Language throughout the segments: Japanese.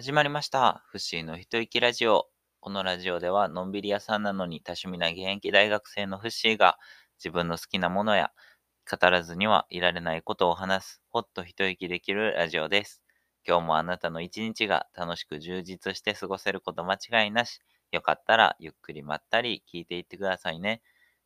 始まりました。フッシーの一息ラジオ。このラジオでは、のんびり屋さんなのに多趣味な現役大学生のフッシーが、自分の好きなものや、語らずにはいられないことを話す、ほっと一息できるラジオです。今日もあなたの一日が楽しく充実して過ごせること間違いなし。よかったら、ゆっくりまったり聞いていってくださいね。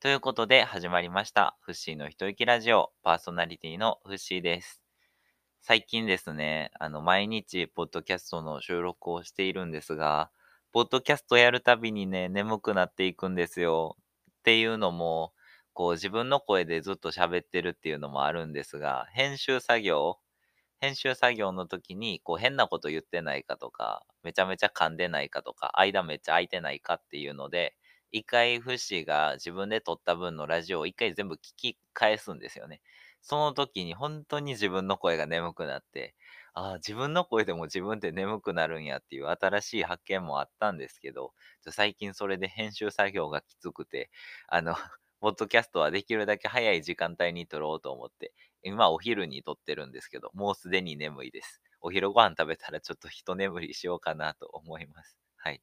ということで、始まりました。フッシーの一息ラジオ。パーソナリティのフッシーです。最近ですね、あの、毎日、ポッドキャストの収録をしているんですが、ポッドキャストやるたびにね、眠くなっていくんですよ。っていうのも、こう、自分の声でずっと喋ってるっていうのもあるんですが、編集作業、編集作業の時に、こう、変なこと言ってないかとか、めちゃめちゃ噛んでないかとか、間めっちゃ空いてないかっていうので、一回、フッシが自分で撮った分のラジオを一回全部聞き返すんですよね。その時に本当に自分の声が眠くなって、ああ、自分の声でも自分って眠くなるんやっていう新しい発見もあったんですけど、ちょ最近それで編集作業がきつくて、あの、ポッドキャストはできるだけ早い時間帯に撮ろうと思って、今お昼に撮ってるんですけど、もうすでに眠いです。お昼ご飯食べたらちょっと一眠りしようかなと思います。はい。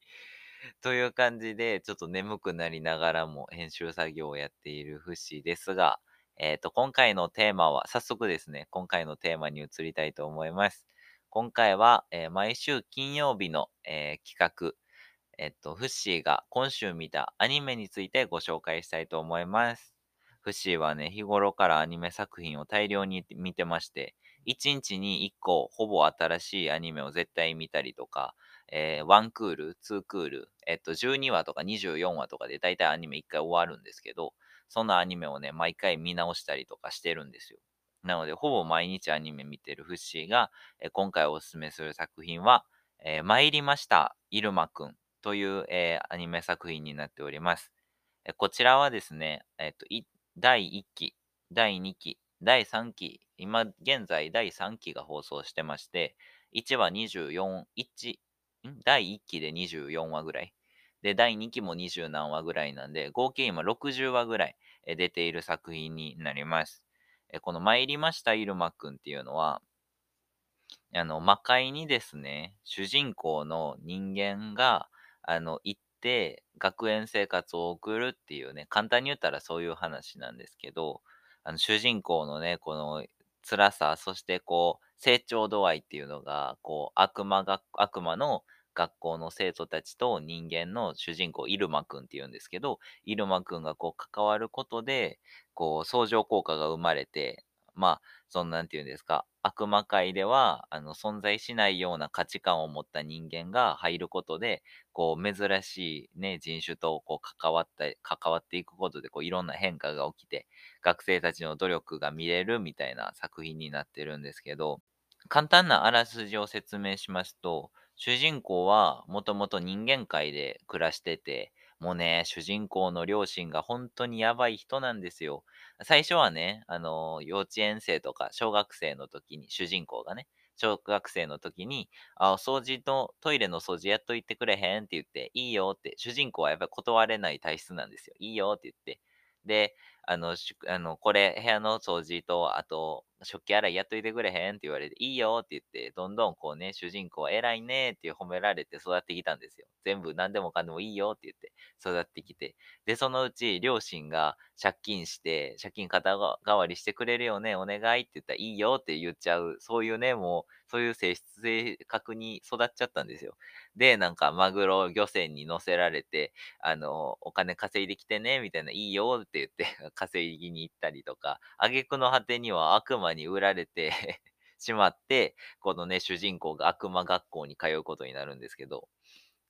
という感じで、ちょっと眠くなりながらも編集作業をやっているフッシーですが、えっ、と、今回のテーマは、早速ですね、今回のテーマに移りたいと思います。今回は、えー毎週金曜日の、えー企画、えっと、フッシーが今週見たアニメについてご紹介したいと思います。フッシーはね、日頃からアニメ作品を大量に見てまして、1日に1個ほぼ新しいアニメを絶対見たりとか、えー、1クール、2クール、えっと、12話とか24話とかで大体アニメ1回終わるんですけど、そんなアニメをね、毎回見直したりとかしてるんですよ。なので、ほぼ毎日アニメ見てるフッシーが、え今回おすすめする作品は、えー参りました、イルマくんという、えーアニメ作品になっております。えこちらはですね、えっと、第1期、第2期、第3期、今現在第3期が放送してまして、1話24、1、第1期で24話ぐらい。で、第2期も20何話ぐらいなんで、合計今60話ぐらい出ている作品になります。この参りましたイルマくんっていうのは、あの、魔界にですね、主人公の人間が、あの、行って、学園生活を送るっていうね、簡単に言ったらそういう話なんですけど、あの、主人公のね、この辛さ、そしてこう、成長度合いっていうのが、こう、悪魔が、悪魔の学校の生徒たちと人間の主人公、イルマくんっていうんですけど、イルマくんがこう、関わることで、こう、相乗効果が生まれて、まあ、そのなんていうんですか、悪魔界ではあの存在しないような価値観を持った人間が入ることで、こう珍しい、ね、人種とこう関わった関わっていくことでこういろんな変化が起きて、学生たちの努力が見れるみたいな作品になってるんですけど、簡単なあらすじを説明しますと、主人公はもともと人間界で暮らしてて、もうね、主人公の両親が本当にやばい人なんですよ。最初はね、あの、幼稚園生とか小学生の時に、主人公がね、小学生の時に、あ、お掃除とトイレの掃除やっといてくれへん？って言って、いいよって、主人公はやっぱり断れない体質なんですよ。いいよって言って。で、あの、あのこれ、部屋の掃除と、あと、食器洗いやっといてくれへん？って言われて、いいよって言って、どんどんこうね、主人公は偉いねって褒められて育ってきたんですよ。全部何でもかんでもいいよって言って育ってきて。で、そのうち両親が借金して、借金肩代わりしてくれるよね、お願いって言ったらいいよって言っちゃう、そういうね、もう、そういう性質性格に育っちゃったんですよ。で、なんか、マグロ漁船に乗せられて、あの、お金稼いできてね、みたいな、いいよって言って稼ぎに行ったりとか、挙句の果てには悪魔に売られて しまって、このね、主人公が悪魔学校に通うことになるんですけど、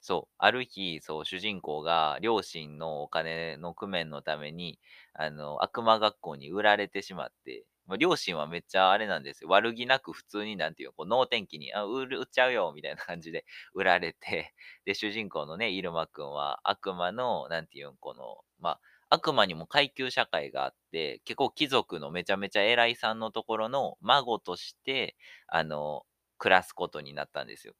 そう、ある日、そう、主人公が両親のお金の工面のために、あの、悪魔学校に売られてしまって、ま両親はめっちゃあれなんですよ。悪気なく普通になんていうの、こう能天気に、あ、売、っちゃうよ、みたいな感じで 売られて、で、主人公のね、イルマくんは悪魔の、なんていうの、この、まあ、悪魔にも階級社会があって、結構貴族のめちゃめちゃ偉いさんのところの孫として、あの、暮らすことになったんですよ。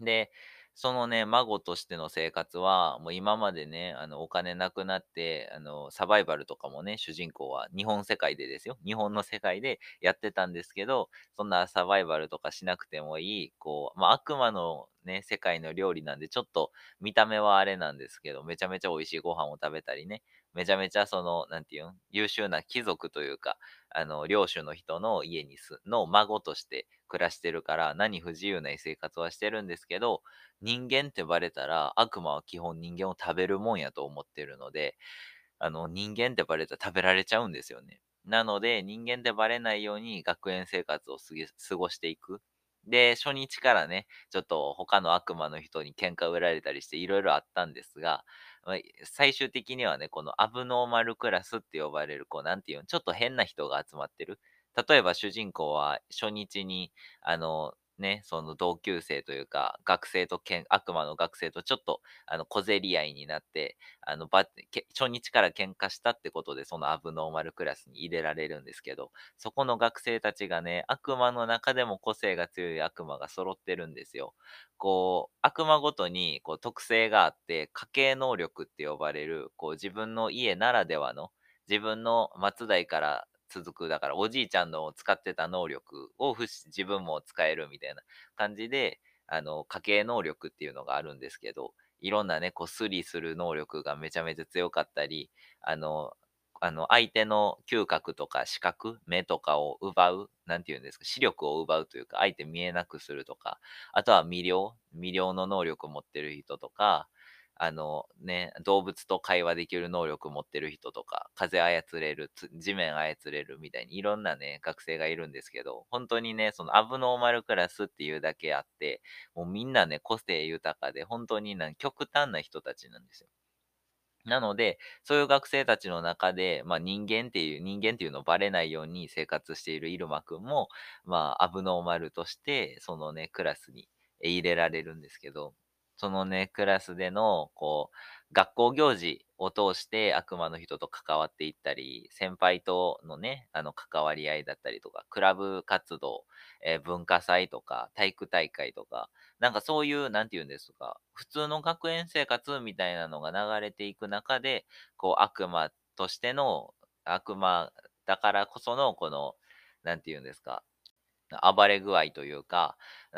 で、そのね、孫としての生活は、もう今までね、あの、お金なくなって、あの、サバイバルとかもね、主人公は日本世界でですよ。日本の世界でやってたんですけど、そんなサバイバルとかしなくてもいい、こう、まあ、悪魔のね、世界の料理なんで、ちょっと見た目はあれなんですけど、めちゃめちゃ美味しいご飯を食べたりね、めちゃめちゃその、なんていうん？優秀な貴族というか、あの、領主の人の家にす、の孫として暮らしてるから、何不自由ない生活はしてるんですけど、人間ってバレたら、悪魔は基本人間を食べるもんやと思ってるので、あの、人間ってバレたら食べられちゃうんですよね。なので、人間ってバレないように学園生活を過ごしていく。で、初日からね、ちょっと他の悪魔の人に喧嘩売られたりしていろいろあったんですが、最終的にはね、このアブノーマルクラスって呼ばれる、こう、なんていうの、ちょっと変な人が集まってる。例えば主人公は初日に、あの、ね、その同級生というか、学生とけん、悪魔の学生とちょっと、あの、小競り合いになって、あの、ば、初日から喧嘩したってことで、そのアブノーマルクラスに入れられるんですけど、そこの学生たちがね、悪魔の中でも個性が強い悪魔が揃ってるんですよ。こう、悪魔ごとに、こう、特性があって、家系能力って呼ばれる、こう、自分の家ならではの、自分の末代から続く、だからおじいちゃんの使ってた能力を自分も使えるみたいな感じで、あの、家系能力っていうのがあるんですけど、いろんなね、こう、スリする能力がめちゃめちゃ強かったり、あの、あの、相手の嗅覚とか視覚、目とかを奪う、なんて言うんですか、視力を奪うというか、相手見えなくするとか、あとは魅了、魅了の能力を持ってる人とか、あのね、動物と会話できる能力持ってる人とか、風操れる、地面操れるみたいにいろんなね、学生がいるんですけど、本当にね、そのアブノーマルクラスっていうだけあって、もうみんなね、個性豊かで、本当になん極端な人たちなんですよ。なので、そういう学生たちの中で、まあ人間っていう、人間っていうのをバレないように生活しているイルマくんも、まあアブノーマルとして、そのね、クラスに入れられるんですけど、そのね、クラスでの、こう、学校行事を通して悪魔の人と関わっていったり、先輩とのね、あの、関わり合いだったりとか、クラブ活動、えー、文化祭とか、体育大会とか、なんかそういう、なんて言うんですか、普通の学園生活みたいなのが流れていく中で、こう、悪魔としての、悪魔だからこその、この、なんて言うんですか、暴れ具合というか、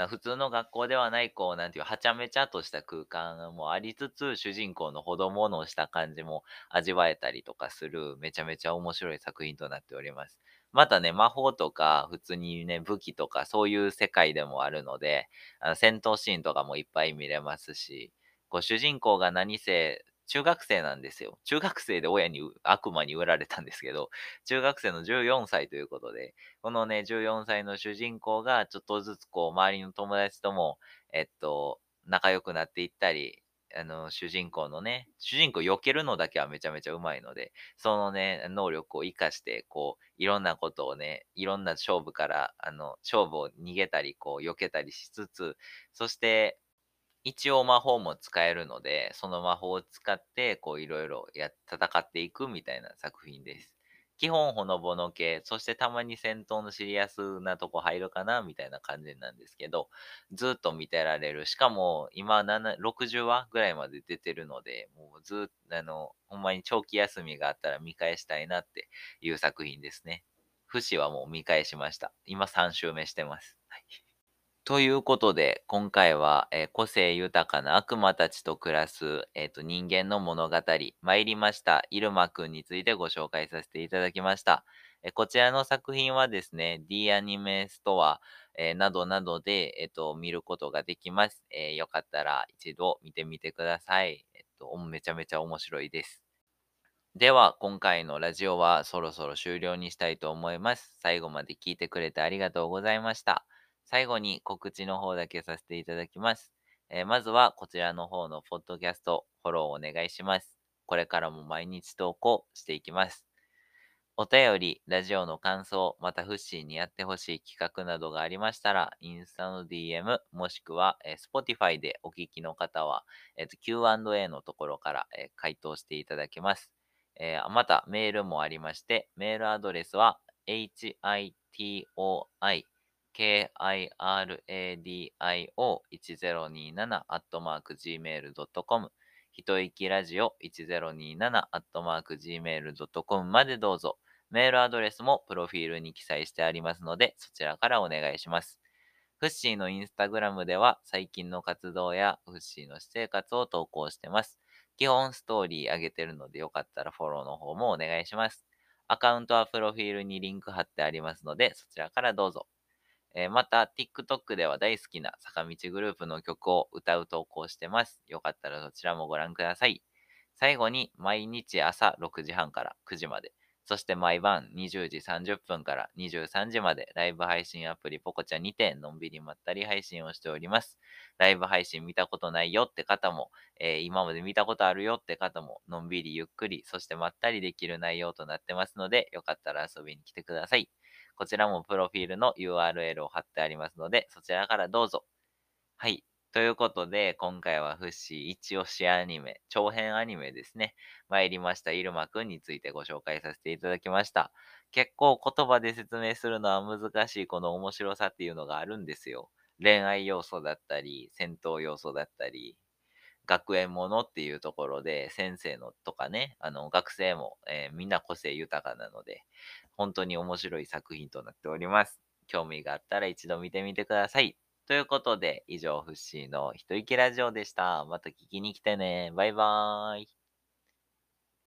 普通の学校ではない、こう、なんていう、はちゃめちゃとした空間もありつつ、主人公のほどものした感じも味わえたりとかする、めちゃめちゃ面白い作品となっております。またね、魔法とか、普通にね、武器とか、そういう世界でもあるので、あの戦闘シーンとかもいっぱい見れますし、こう主人公が何せ中学生なんですよ。中学生で親に悪魔に売られたんですけど、中学生の14歳ということで、このね、14歳の主人公がちょっとずつこう、周りの友達とも、えっと、仲良くなっていったり、あの、主人公のね、主人公避けるのだけはめちゃめちゃうまいので、そのね、能力を活かして、こう、いろんなことをね、いろんな勝負から、あの、勝負を逃げたり、こう、避けたりしつつ、そして、一応魔法も使えるので、その魔法を使って、こういろいろや、戦っていくみたいな作品です。基本ほのぼの系、そしてたまに戦闘のシリアスなとこ入るかなみたいな感じなんですけど、ずっと見てられる。しかも今60話ぐらいまで出てるので、もうずっと、あの、ほんまに長期休みがあったら見返したいなっていう作品ですね。不死はもう見返しました。今3週目してます。ということで、今回は、えー、個性豊かな悪魔たちと暮らす、えーと、人間の物語、参りました、イルマくんについてご紹介させていただきました。えー、こちらの作品はですね、D アニメストア、えー、などなどで、えっ、と、見ることができます。えよかったら一度見てみてください。えっ、と、めちゃめちゃ面白いです。では、今回のラジオはそろそろ終了にしたいと思います。最後まで聞いてくれてありがとうございました。最後に告知の方だけさせていただきます。えー、まずはこちらの方のポッドキャストフォローお願いします。これからも毎日投稿していきます。お便り、ラジオの感想、またフッシーにやってほしい企画などがありましたら、インスタの DM、もしくは、えー、Spotify でお聞きの方は、えー、Q&A のところから、えー、回答していただけます。えー、また、メールもありまして、メールアドレスは、hitoi kiradio1027-gmail.com 一息ラジオ 1027-gmail.com までどうぞ。メールアドレスもプロフィールに記載してありますので、そちらからお願いします。フッシーのインスタグラムでは最近の活動やフッシーの私生活を投稿してます。基本ストーリー上げてるのでよかったらフォローの方もお願いします。アカウントはプロフィールにリンク貼ってありますので、そちらからどうぞ。えー、また、TikTok では大好きな坂道グループの曲を歌う投稿してます。よかったらそちらもご覧ください。最後に、毎日朝6時半から9時まで、そして毎晩20時30分から23時までライブ配信アプリポコチャにてのんびりまったり配信をしております。ライブ配信見たことないよって方も、えー、今まで見たことあるよって方も、のんびりゆっくり、そしてまったりできる内容となってますので、よかったら遊びに来てください。こちらもプロフィールの URL を貼ってありますので、そちらからどうぞ。はい。ということで、今回はフッシー一押しアニメ、長編アニメですね。参りました、イルマくんについてご紹介させていただきました。結構言葉で説明するのは難しいこの面白さっていうのがあるんですよ。恋愛要素だったり、戦闘要素だったり、学園ものっていうところで、先生のとかね、あの、学生も、えー、みんな個性豊かなので、本当に面白い作品となっております。興味があったら一度見てみてください。ということで、以上、フッシーの一息ラジオでした。また聞きに来てね。バイバーイ。